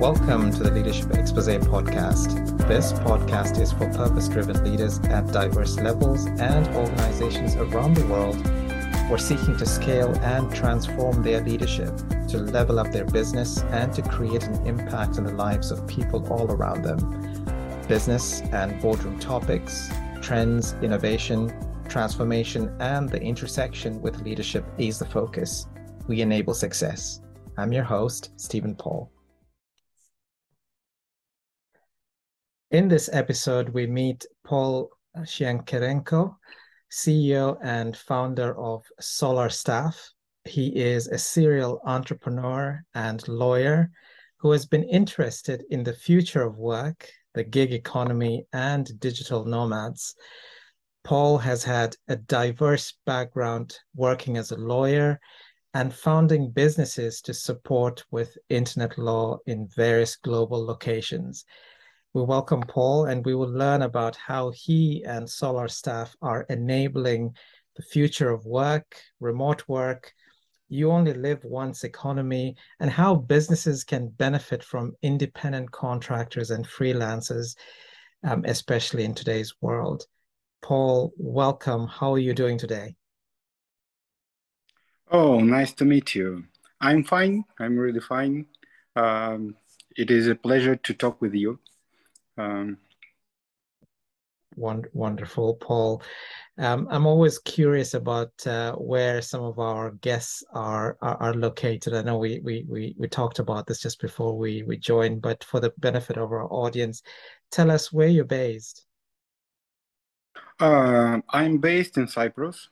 Welcome to the Leadership Expose podcast. This podcast is for purpose driven leaders at diverse levels and organizations around the world who are seeking to scale and transform their leadership to level up their business and to create an impact on the lives of people all around them. Business and boardroom topics, trends, innovation, transformation, and the intersection with leadership is the focus. We enable success. I'm your host, Steven Paul. In this episode, we meet Paul Shynkarenko, CEO and founder of Solar Staff. He is a serial entrepreneur and lawyer who has been interested in the future of work, the gig economy, and digital nomads. Paul has had a diverse background working as a lawyer and founding businesses to support with internet law in various global locations. We welcome Paul and we will learn about how he and Solar staff are enabling the future of work, remote work, you only live once economy, and how businesses can benefit from independent contractors and freelancers, um, especially in today's world. Paul, welcome. How are you doing today? Oh, nice to meet you. I'm fine. I'm really fine. Um, it is a pleasure to talk with you. Um, wonderful, Paul. Um, I'm always curious about uh, where some of our guests are, are, are located. I know we, we we we talked about this just before we we joined, but for the benefit of our audience, tell us where you're based. Uh, I'm based in Cyprus.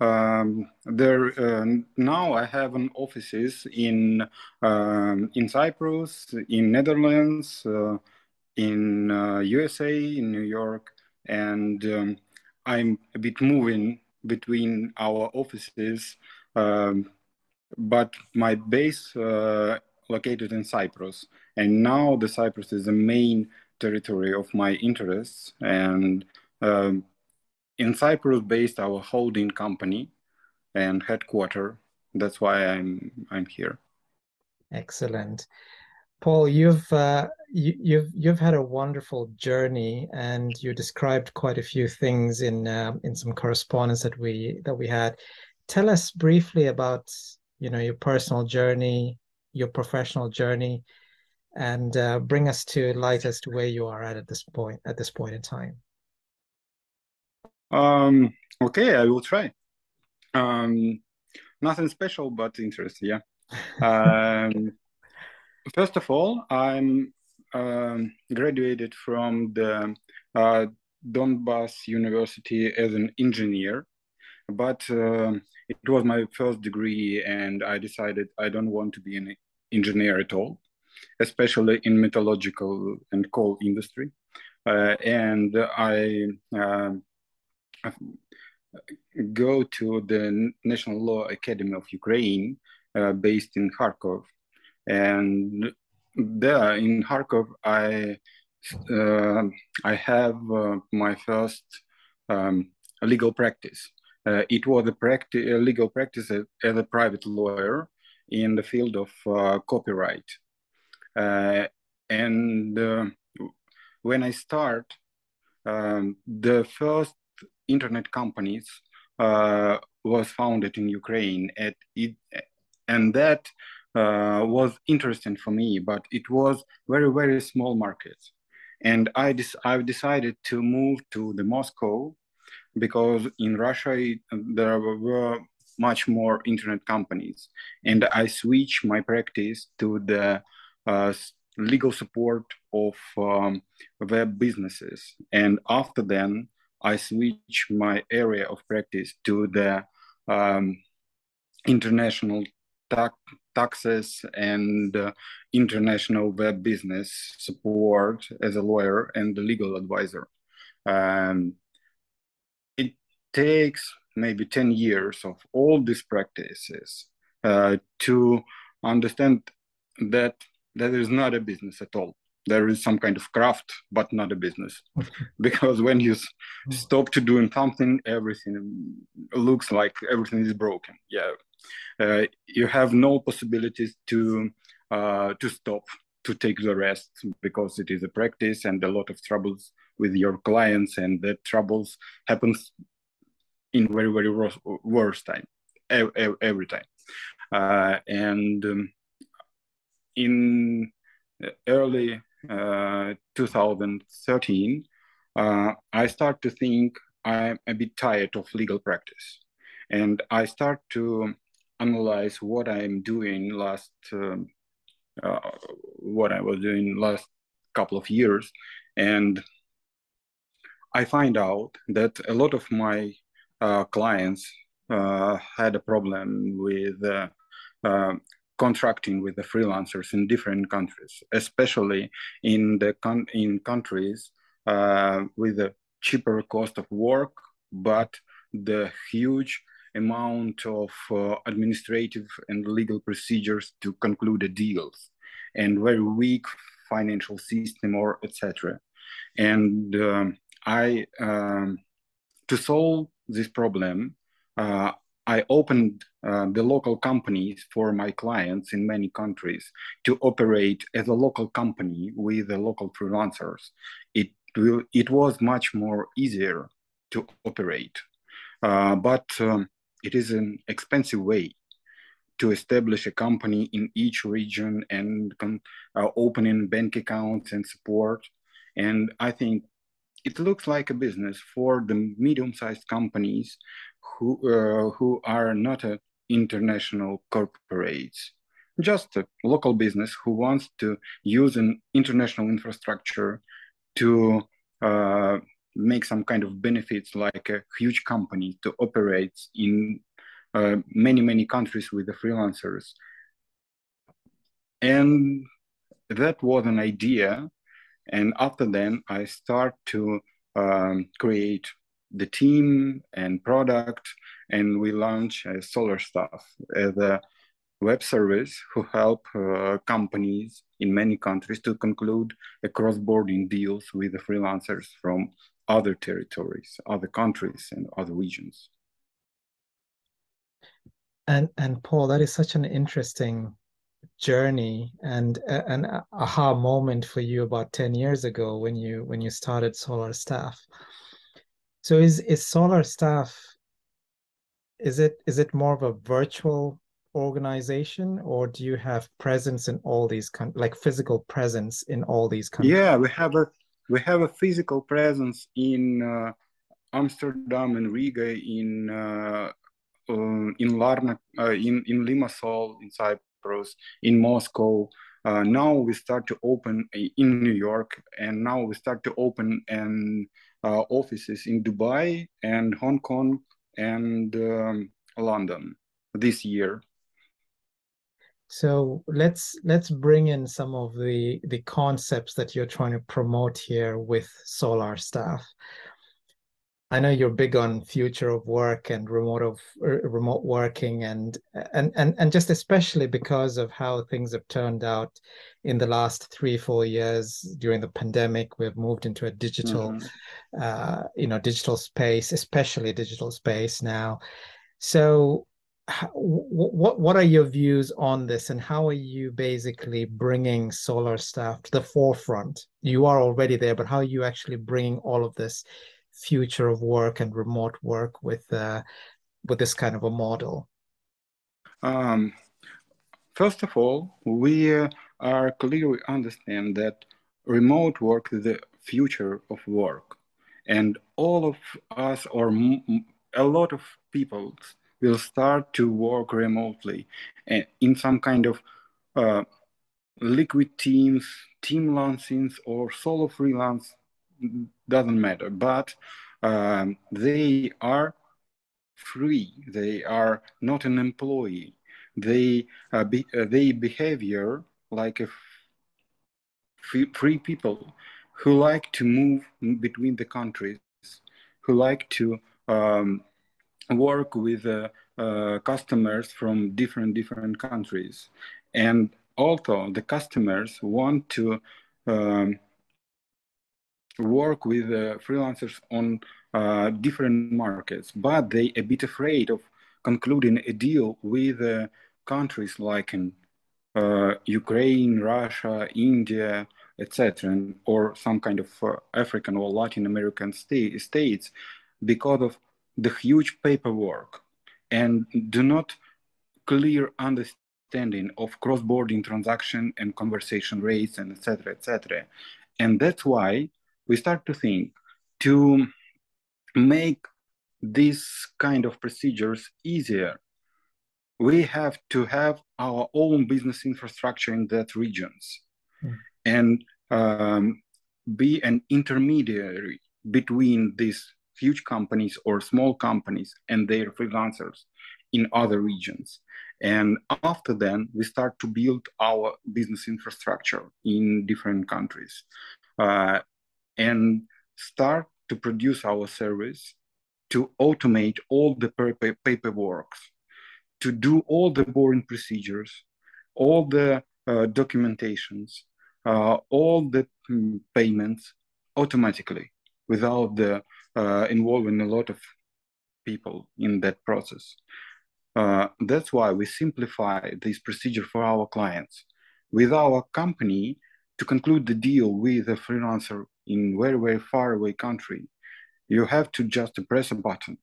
Um, there uh, now I have an offices in um, in Cyprus, in Netherlands, uh, in uh, USA, in New York, and um, I'm a bit moving between our offices, um, but my base uh, located in Cyprus, and now the Cyprus is the main territory of my interests, and um, in Cyprus based our holding company and headquarter. That's why I'm I'm here. Excellent. Paul, you've uh, you, you've, you've had a wonderful journey, and you described quite a few things in uh, in some correspondence that we that we had. Tell us briefly about you know your personal journey, your professional journey, and uh, bring us to light as to where you are at at this point at this point in time. Um, okay, I will try. Um, nothing special, but interesting. Yeah. Um, First of all, I'm um, graduated from the uh, Donbass University as an engineer, but uh, it was my first degree, and I decided I don't want to be an engineer at all, especially in metallurgical and coal industry. Uh, and I um, go to the National Law Academy of Ukraine, uh, based in Kharkov, and there in Kharkov, I uh, I have uh, my first um, legal practice. Uh, it was a, practi- a legal practice as, as, a private lawyer in the field of uh, copyright. Uh, and uh, when I start, um, the first internet companies was founded in Ukraine at it, and that was interesting for me, but it was very, very small market. And I des- I've decided to move to the Moscow because in Russia it, there were much more internet companies, and I switched my practice to the uh, legal support of um, web businesses. And after then, I switched my area of practice to the um, international taxes and uh, international web business support as a lawyer and a legal advisor. Um, it takes maybe 10 years of all these practices uh, to understand that that is not a business at all. There is some kind of craft, but not a business. because when you stop to doing something, everything looks like everything is broken. Yeah, you have no possibilities to uh, to stop to take the rest because it is a practice and a lot of troubles with your clients and the troubles happens in very very worst, worst time every, every time. Uh, and um, in early uh, 2013 uh, i start to think i'm a bit tired of legal practice. And i start to analyze what i'm doing last um, uh, what I was doing last couple of years, and I find out that a lot of my uh, clients uh, had a problem with uh, uh, contracting with the freelancers in different countries, especially in the con- in countries uh, with a cheaper cost of work, but the huge amount of uh, administrative and legal procedures to conclude the deals and very weak financial system or etc and um, i um, to solve this problem uh, i opened uh, the local companies for my clients in many countries to operate as a local company with the local freelancers. It will it was much more easier to operate. Uh, but um, it is an expensive way to establish a company in each region and uh, opening bank accounts and support. And I think it looks like a business for the medium-sized companies who uh, who are not a international corporates, just a local business who wants to use an international infrastructure to uh, make some kind of benefits like a huge company to operate in uh, many many countries with the freelancers. And that was an idea. And after then i start to um, create the team and product. And we launch a Solarstaff as a web service who help uh, companies in many countries to conclude a cross-border deals with the freelancers from other territories, other countries, and other regions. And and Paul, that is such an interesting journey and an aha moment for you about 10 years ago when you when you started solar staff So is is solar staff is it is it more of a virtual organization or do you have presence in all these con- like physical presence in all these countries? Yeah, we have a we have a physical presence in uh, Amsterdam and Riga in uh, um, in Larnaca, uh, in in Limassol, in Cyprus, in Moscow. Uh, now we start to open in New York, and now we start to open and uh, offices in Dubai and Hong Kong and um, London this year. So let's let's bring in some of the the concepts that you're trying to promote here with Solar Staff. I know you're big on future of work and remote of uh, remote working and and and and just especially because of how things have turned out in the last three four years during the pandemic we've moved into a digital mm-hmm. uh, you know digital space especially digital space now so what what are your views on this and how are you basically bringing Solarstaff to the forefront you are already there but how are you actually bringing all of this future of work and remote work with uh, with this kind of a model? Um, first of all, we uh, are clearly understand that remote work is the future of work, and all of us or a lot of people will start to work remotely and in some kind of uh, liquid teams, team launchings, or solo freelance doesn't matter, but um, they are free. They are not an employee. They uh, be, uh, they behavior like a free, free people who like to move between the countries, who like to um, work with uh, uh, customers from different different countries, and also the customers want to um, work with uh, freelancers on different markets, but they a bit afraid of concluding a deal with countries like in Ukraine, Russia, India, etc., or some kind of uh, African or Latin American sta- states because of the huge paperwork and do not clear understanding of cross-border transaction and conversation rates and etc etc and that's why we start to think to make these kind of procedures easier we have to have our own business infrastructure in that regions mm. and um, be an intermediary between these huge companies or small companies and their freelancers in other regions. And after then we start to build our business infrastructure in different countries uh, and start to produce our service to automate all the paperwork to do all the boring procedures, all the uh, documentations, uh, all the mm, payments automatically without the uh, involving a lot of people in that process. Uh, that's why we simplify this procedure for our clients. With our company, to conclude the deal with a freelancer in very, very far away country, you have to just press a button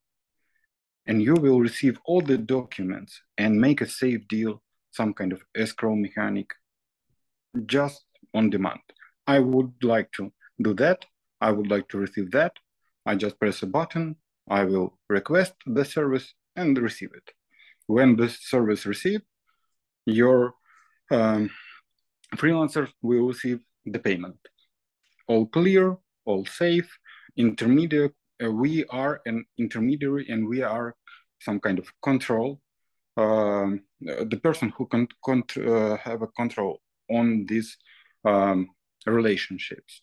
and you will receive all the documents and make a safe deal, some kind of escrow mechanic, just on demand. I would like to do that. I would like to receive that. I just press a button. I will request the service and receive it. When the service received, your um, freelancer will receive the payment. All clear, all safe, intermediate uh, we are an intermediary and we are some kind of control, um, the person who can uh, have a control on these um, relationships.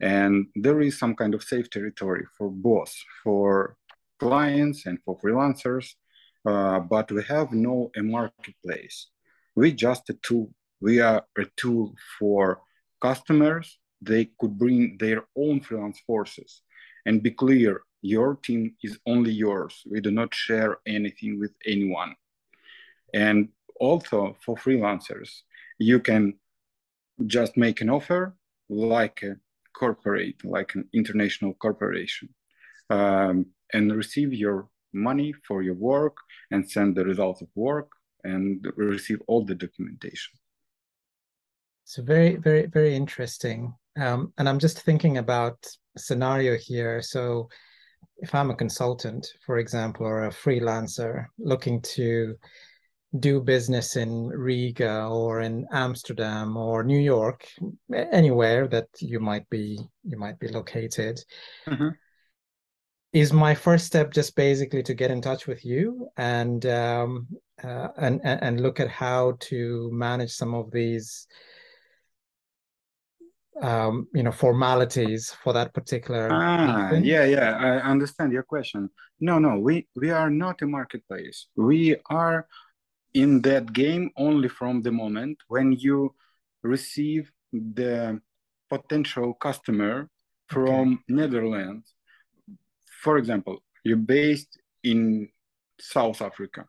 And there is some kind of safe territory for both, for clients and for freelancers, uh, but we have no a marketplace. We just a tool. We are a tool for customers. They could bring their own freelance forces and be clear, your team is only yours. We do not share anything with anyone. And also for freelancers, you can just make an offer like a corporate, like an international corporation, um, and receive your money for your work and send the results of work and receive all the documentation. So very, very, very interesting. Um, and I'm just thinking about scenario here. So if I'm a consultant, for example, or a freelancer looking to do business in Riga or in Amsterdam or New York, anywhere that you might be you might be located. Mm-hmm. Is my first step just basically to get in touch with you and um, uh, and and look at how to manage some of these um, you know formalities for that particular ah yeah yeah i understand your question no no we we are not a marketplace we are in that game only from the moment when you receive the potential customer from okay. netherlands for example you're based in south africa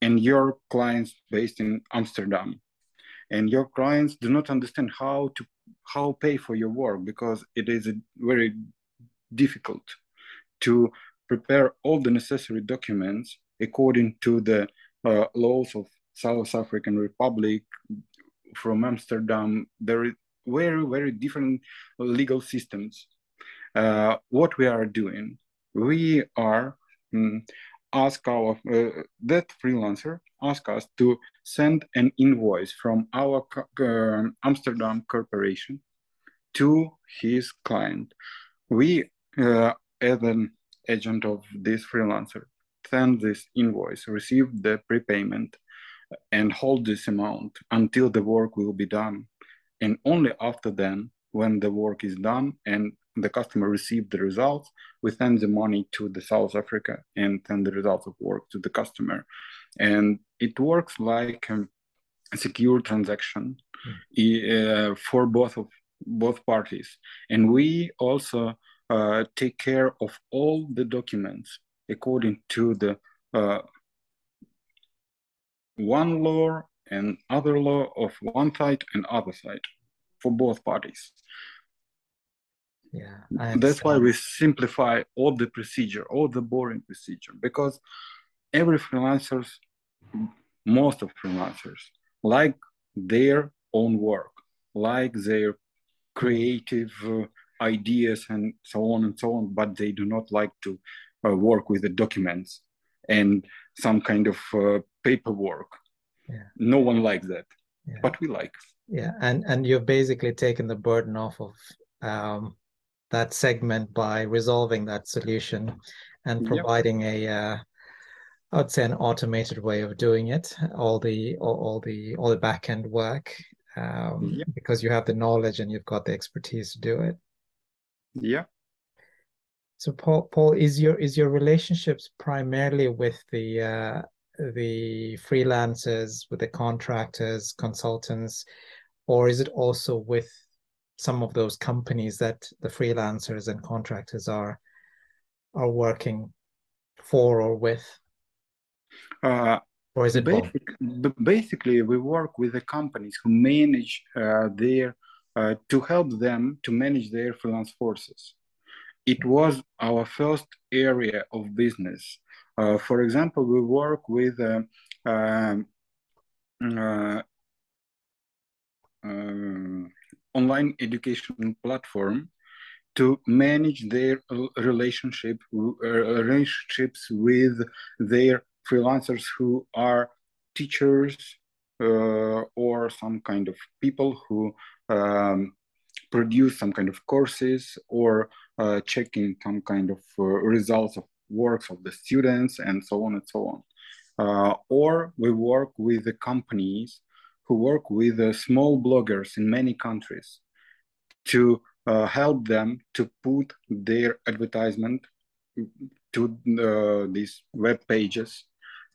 and your clients based in amsterdam and your clients do not understand how to how pay for your work because it is very difficult to prepare all the necessary documents according to the uh, laws of South African Republic from Amsterdam. There is very, very different legal systems. Uh, what we are doing, we are um, ask our uh, that freelancer ask us to send an invoice from our uh, Amsterdam corporation to his client. We, uh, as an agent of this freelancer, send this invoice, receive the prepayment, and hold this amount until the work will be done. And only after then, when the work is done and the customer received the results, we send the money to the South Africa and send the results of work to the customer. And it works like a secure transaction mm. uh, for both of both parties. And we also uh, take care of all the documents according to the uh, one law and other law of one side and other side for both parties. Yeah, that's why we simplify all the procedure, all the boring procedure, because every freelancers, most of freelancers, like their own work, like their creative uh, ideas and so on and so on, but they do not like to uh, work with the documents and some kind of uh, paperwork. Yeah. No one likes that, yeah. but we like. Yeah, and and you've basically taken the burden off of um, that segment by resolving that solution and providing yep. a uh, I would say an automated way of doing it. All the all, all the all the back end work um, yep. because you have the knowledge and you've got the expertise to do it. Yeah. So Paul, Paul, is your is your relationships primarily with the uh, the freelancers, with the contractors, consultants, or is it also with some of those companies that the freelancers and contractors are are working for or with? Uh, or is it basic, basically we work with the companies who manage uh, their uh, to help them to manage their freelance forces it was our first area of business. Uh, for example, we work with uh, um, uh, uh, online education platform to manage their relationship uh, relationships with their freelancers who are teachers uh, or some kind of people who um, produce some kind of courses or uh, checking some kind of uh, results of works of the students and so on and so on. Uh, or we work with the companies who work with uh, small bloggers in many countries to uh, help them to put their advertisement to these web pages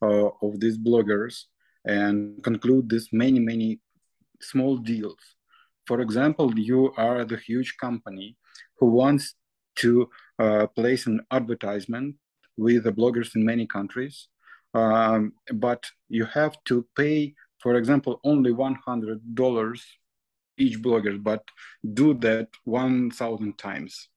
of these bloggers and conclude this many, many small deals. For example, you are the huge company who wants to uh, place an advertisement with the bloggers in many countries. Um, but you have to pay, for example, only $100 each blogger, but do that 1,000 times.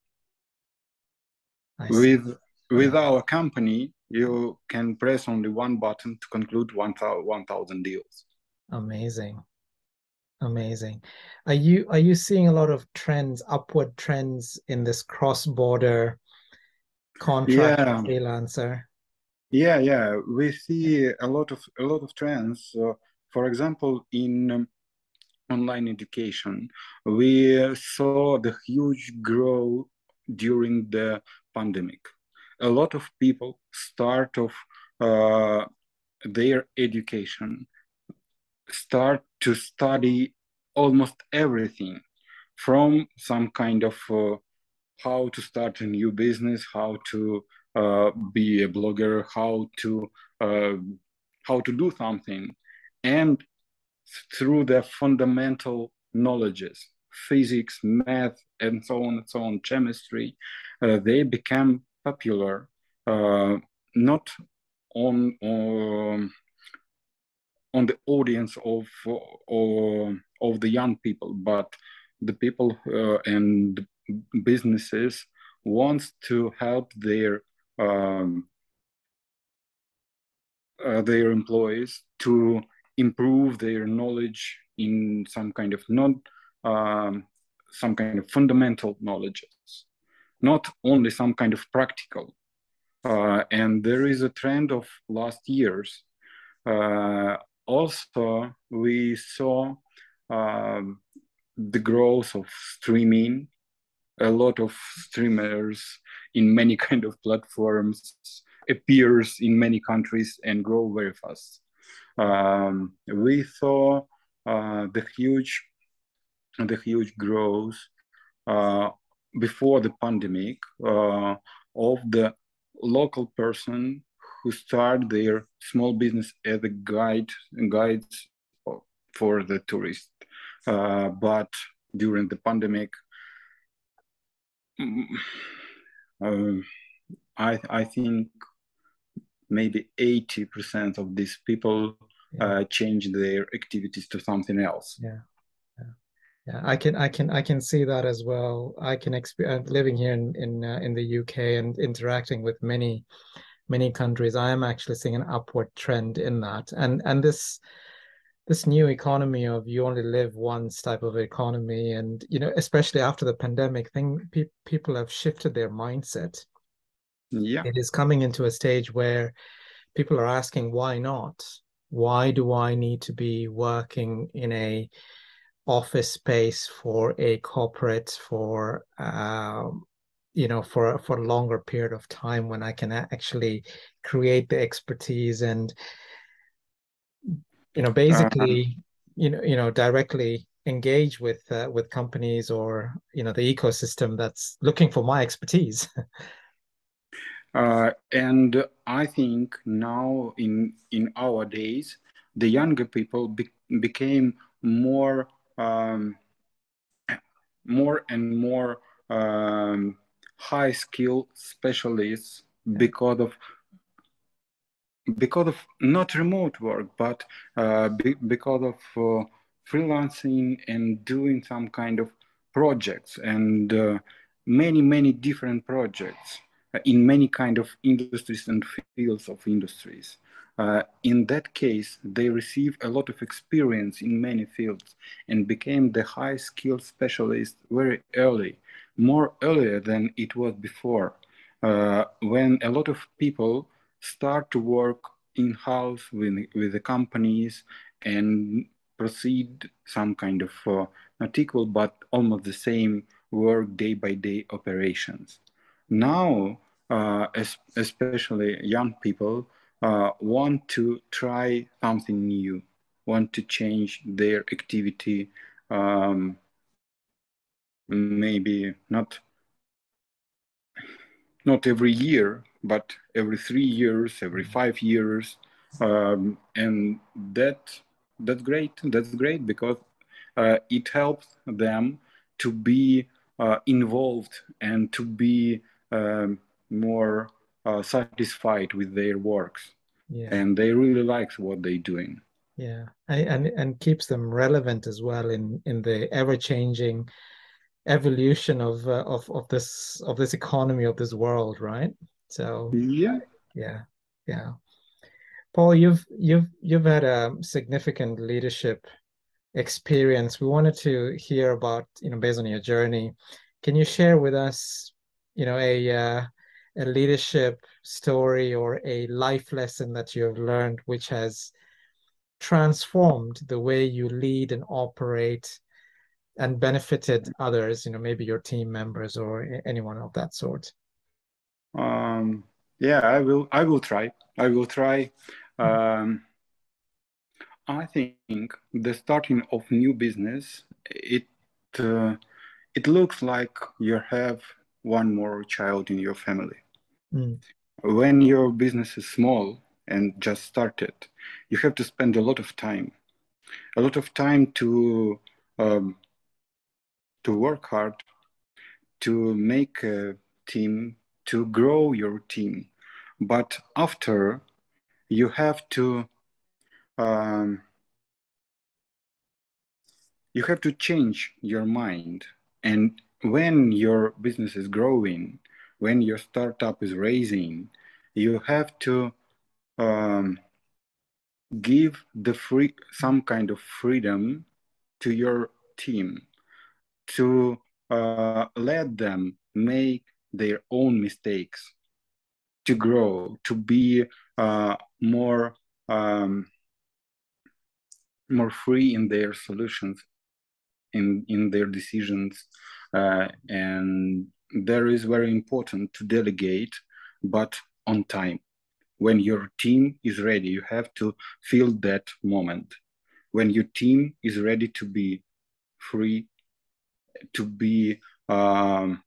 With, with our company, you can press only one button to conclude 1,000 deals. Amazing amazing. Are you are you seeing a lot of trends upward trends in this cross-border contract yeah. freelancer? Yeah yeah. We see a lot of a lot of trends. Uh, for example in um, online education we saw the huge growth during the pandemic. A lot of people start of uh, their education start to study almost everything from some kind of uh, how to start a new business, how to uh, be a blogger, how to uh, how to do something, and through the fundamental knowledges, physics, math, and so on and so on, chemistry, uh, they become popular uh, not on um, on the audience of or of the young people, but the people uh, and businesses wants to help their um, uh, their employees to improve their knowledge in some kind of not um, some kind of fundamental knowledges, not only some kind of practical. Uh, and there is a trend of last years uh, also we saw um, the growth of streaming. A lot of streamers in many kind of platforms appears in many countries and grow very fast. Um, we saw uh, the huge the huge growth uh, before the pandemic uh, of the local person who start their small business as a guide guides for the tourists. Uh, but during the pandemic, mm, uh, I I think maybe eighty percent of these people yeah. uh, change their activities to something else. Yeah. yeah. Yeah, I can, I can, I can see that as well. I can experience uh, living here in in uh, in the UK and interacting with many, many countries. I am actually seeing an upward trend in that, and and this this new economy of you only live once type of economy, and you know, especially after the pandemic, thing pe- people have shifted their mindset. Yeah, it is coming into a stage where people are asking, why not? Why do I need to be working in a office space for a corporate for um, you know for for a longer period of time when I can actually create the expertise and you know basically uh, you know you know directly engage with uh, with companies or you know the ecosystem that's looking for my expertise. Uh, and i think now in in our days the younger people be- became more um, more and more um, high skill specialists because of because of not remote work but uh, be, because of uh, freelancing and doing some kind of projects and uh, many many different projects in many kind of industries and fields of industries. Uh, in that case, they receive a lot of experience in many fields and became the high skilled specialist very early, more earlier than it was before, uh, when a lot of people start to work in house with, with the companies and proceed some kind of uh, not equal but almost the same work day by day operations. Now, uh, especially young people, uh, want to try something new, want to change their activity, um, maybe not not every year, but every three years, every five years, um, and that that's great. That's great because uh, it helps them to be uh, involved and to be um, more uh, satisfied with their works yeah. and they really like what they're doing yeah and and keeps them relevant as well in in the ever changing evolution of uh, of of this of this economy of this world right? So yeah. yeah yeah. Paul you've you've you've had a significant leadership experience. We wanted to hear about you know based on your journey can you share with us you know a uh, a leadership story or a life lesson that you have learned which has transformed the way you lead and operate and benefited others you know maybe your team members or anyone of that sort? Um yeah i will i will try. I will try. Um i think the starting of new business it uh, it looks like you have one more child in your family. Mm. When your business is small and just started, you have to spend a lot of time, a lot of time to um, to work hard, to make a team, to grow your team. But after, you have to um, you have to change your mind. And when your business is growing, when your startup is raising, you have to um, give the free some kind of freedom to your team to uh, let them make their own mistakes to grow to be uh, more um, more free in their solutions in in their decisions uh, and there is very important to delegate, but on time. When your team is ready, you have to feel that moment. When your team is ready to be free, to be um,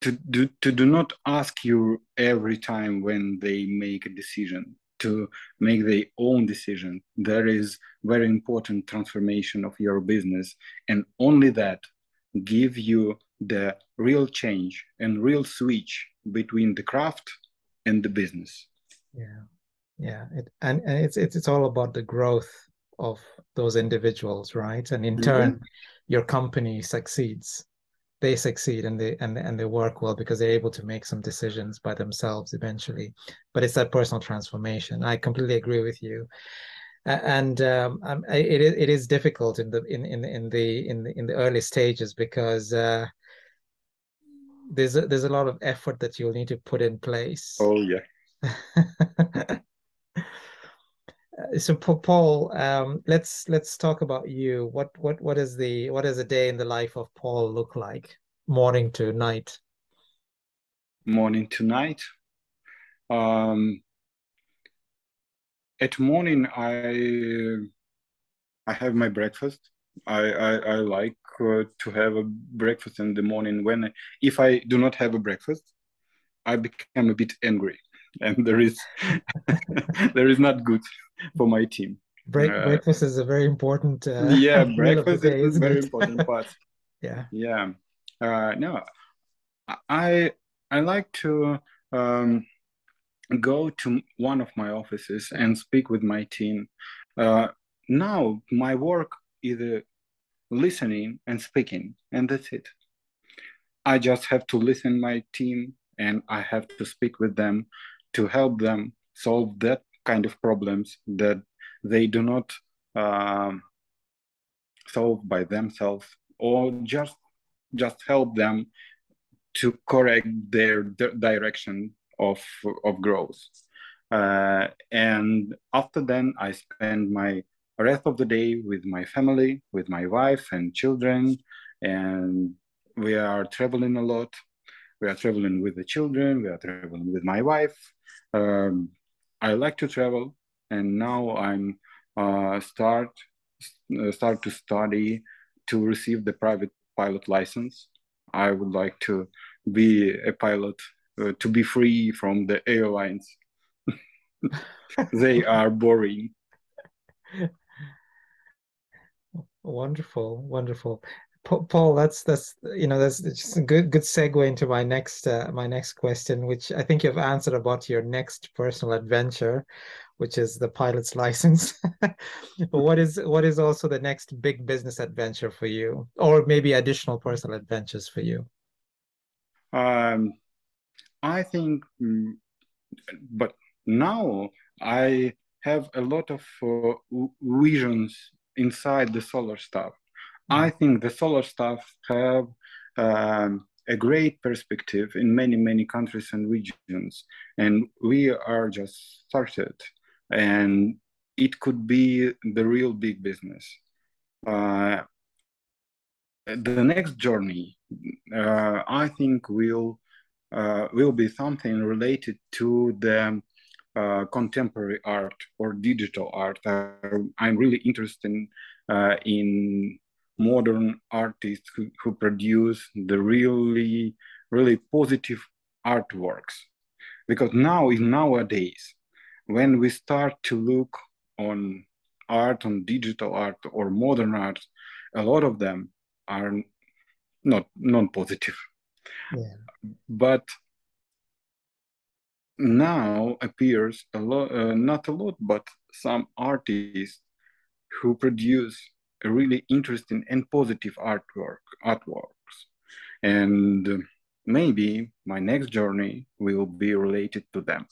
to do to do not ask you every time when they make a decision to make their own decision there is very important transformation of your business and only that give you the real change and real switch between the craft and the business. Yeah. yeah it, and, and it's, it's it's all about the growth of those individuals right? And in mm-hmm. turn your company succeeds. They succeed and they and, and they work well because they're able to make some decisions by themselves eventually. But it's that personal transformation. I completely agree with you. And um, it, it is difficult in the in, in in the in the in the early stages because uh, there's a, there's a lot of effort that you'll need to put in place. Oh yeah so Paul, um, let's let's talk about you. What what what is the what does a day in the life of Paul look like, morning to night? Morning to night. Um, at morning, I I have my breakfast. I I, I like uh, to have a breakfast in the morning. When if I do not have a breakfast, I become a bit angry and there is there is not good for my team. Break, uh, breakfast is a very important. Uh, yeah, breakfast day, is a very it? important part. yeah. Yeah. Uh, no, I I like to um, go to one of my offices and speak with my team. Uh, now my work is listening and speaking, and that's it. I just have to listen my team and I have to speak with them to help them solve that kind of problems that they do not um, solve by themselves or just just help them to correct their direction of of growth. Uh, and after then i spend my rest of the day with my family with my wife and children and we are traveling a lot we are traveling with the children we are traveling with my wife um, I like to travel, and now I'm uh, start uh, start to study to receive the private pilot license. I would like to be a pilot uh, to be free from the airlines. they are boring. Wonderful, wonderful. Paul, that's that's you know that's just a good good segue into my next uh, my next question, which I think you've answered about your next personal adventure, which is the pilot's license. what is what is also the next big business adventure for you, or maybe additional personal adventures for you? Um, I think, mm, but now I have a lot of uh, visions inside the solar staff I think the solar staff have um, a great perspective in many, many countries and regions. And we are just started. And it could be the real big business. Uh, the next journey, uh, I think, will uh, will be something related to the uh, contemporary art or digital art. I'm really interested in, uh, in modern artists who, who produce the really, really positive artworks. Because now, in nowadays, when we start to look on art, on digital art or modern art, a lot of them are not non-positive. Yeah. But now appears a lot, uh, not a lot, but some artists who produce really interesting and positive artwork artworks. And maybe my next journey will be related to them.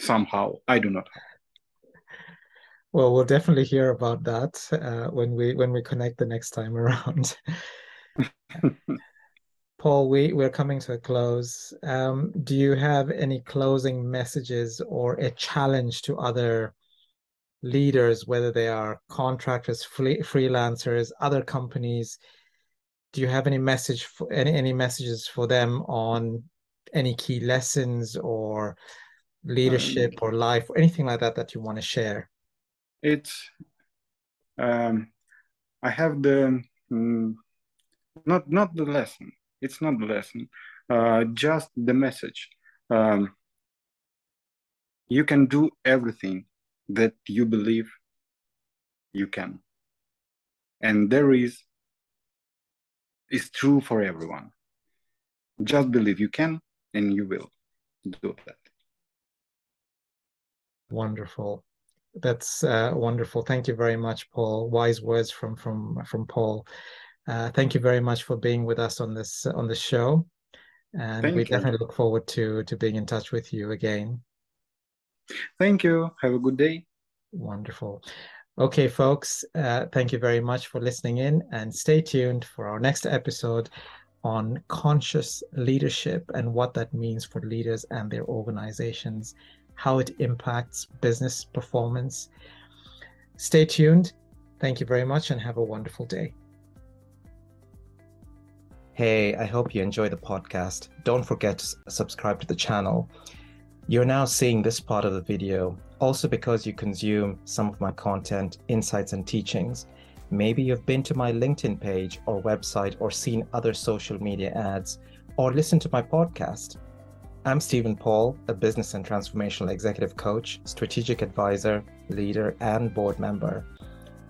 Somehow i do not well we'll definitely hear about that uh, when we when we connect the next time around. Paul we we're coming to a close. Um, do you have any closing messages or a challenge to other leaders, whether they are contractors, free, freelancers, other companies, do you have any message for any any messages for them on any key lessons or leadership um, or life or anything like that that you want to share? It's um, I have the mm, not not the lesson. It's not the lesson. Uh, just the message. Um, you can do everything that you believe you can. And there is is true for everyone. Just believe you can and you will do that. Wonderful. That's uh, wonderful. Thank you very much, Paul. Wise words from from from Paul. Uh, thank you very much for being with us on this on the show, and thank we you. definitely look forward to to being in touch with you again. Thank you. Have a good day. Wonderful. Okay, folks, uh, thank you very much for listening in and stay tuned for our next episode on conscious leadership and what that means for leaders and their organizations, how it impacts business performance. Stay tuned. Thank you very much and have a wonderful day. Hey, I hope you enjoy the podcast. Don't forget to subscribe to the channel. You're now seeing this part of the video also because you consume some of my content, insights, and teachings. Maybe you've been to my LinkedIn page or website or seen other social media ads or listened to my podcast. I'm Steven Paul, a business and transformational executive coach, strategic advisor, leader, and board member.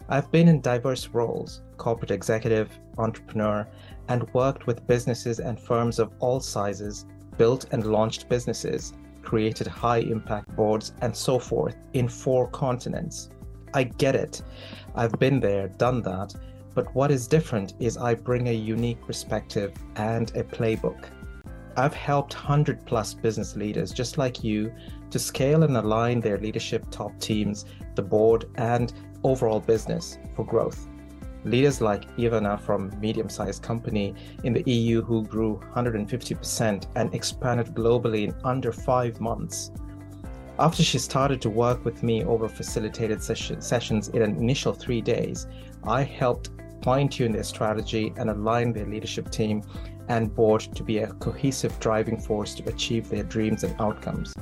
I've been in diverse roles corporate executive, entrepreneur, and worked with businesses and firms of all sizes, built and launched businesses created high impact boards, and so forth in four continents. I get it. I've been there, done that. But what is different is I bring a unique perspective and a playbook. I've helped 100 plus business leaders just like you to scale and align their leadership top teams, the board, and overall business for growth. Leaders like Ivana from medium-sized company in the EU who grew 150% and expanded globally in under five months. After she started to work with me over facilitated session, sessions in an initial three days, I helped fine tune their strategy and align their leadership team and board to be a cohesive driving force to achieve their dreams and outcomes.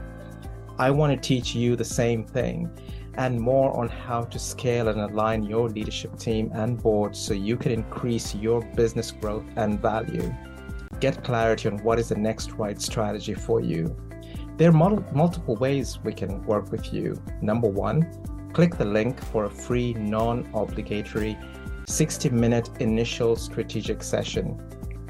I want to teach you the same thing and more on how to scale and align your leadership team and board so you can increase your business growth and value. Get clarity on what is the next right strategy for you. There are multiple ways we can work with you. Number one, click the link for a free, non obligatory 60 minute initial strategic session.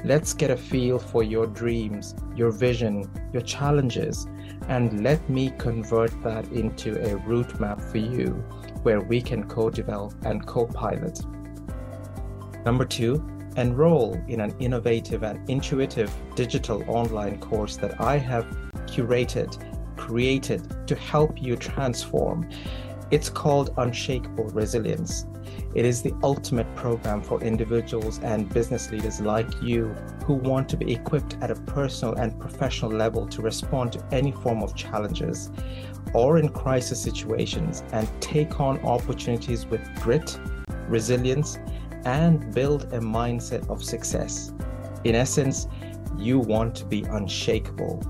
Let's get a feel for your dreams, your vision, your challenges, and let me convert that into a route map for you where we can co develop and co pilot. Number two, enroll in an innovative and intuitive digital online course that I have curated, created to help you transform. It's called Unshakable Resilience. It is the ultimate program for individuals and business leaders like you who want to be equipped at a personal and professional level to respond to any form of challenges or in crisis situations and take on opportunities with grit, resilience, and build a mindset of success. In essence, you want to be unshakable,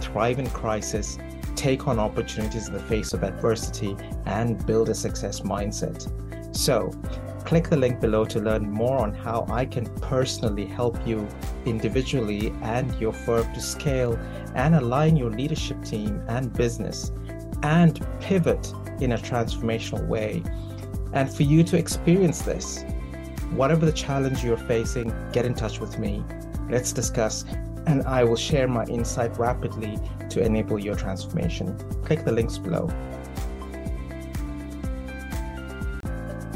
thrive in crisis, take on opportunities in the face of adversity, and build a success mindset. So, click the link below to learn more on how I can personally help you individually and your firm to scale and align your leadership team and business and pivot in a transformational way. And for you to experience this, whatever the challenge you're facing, get in touch with me. Let's discuss, and I will share my insight rapidly to enable your transformation. Click the links below.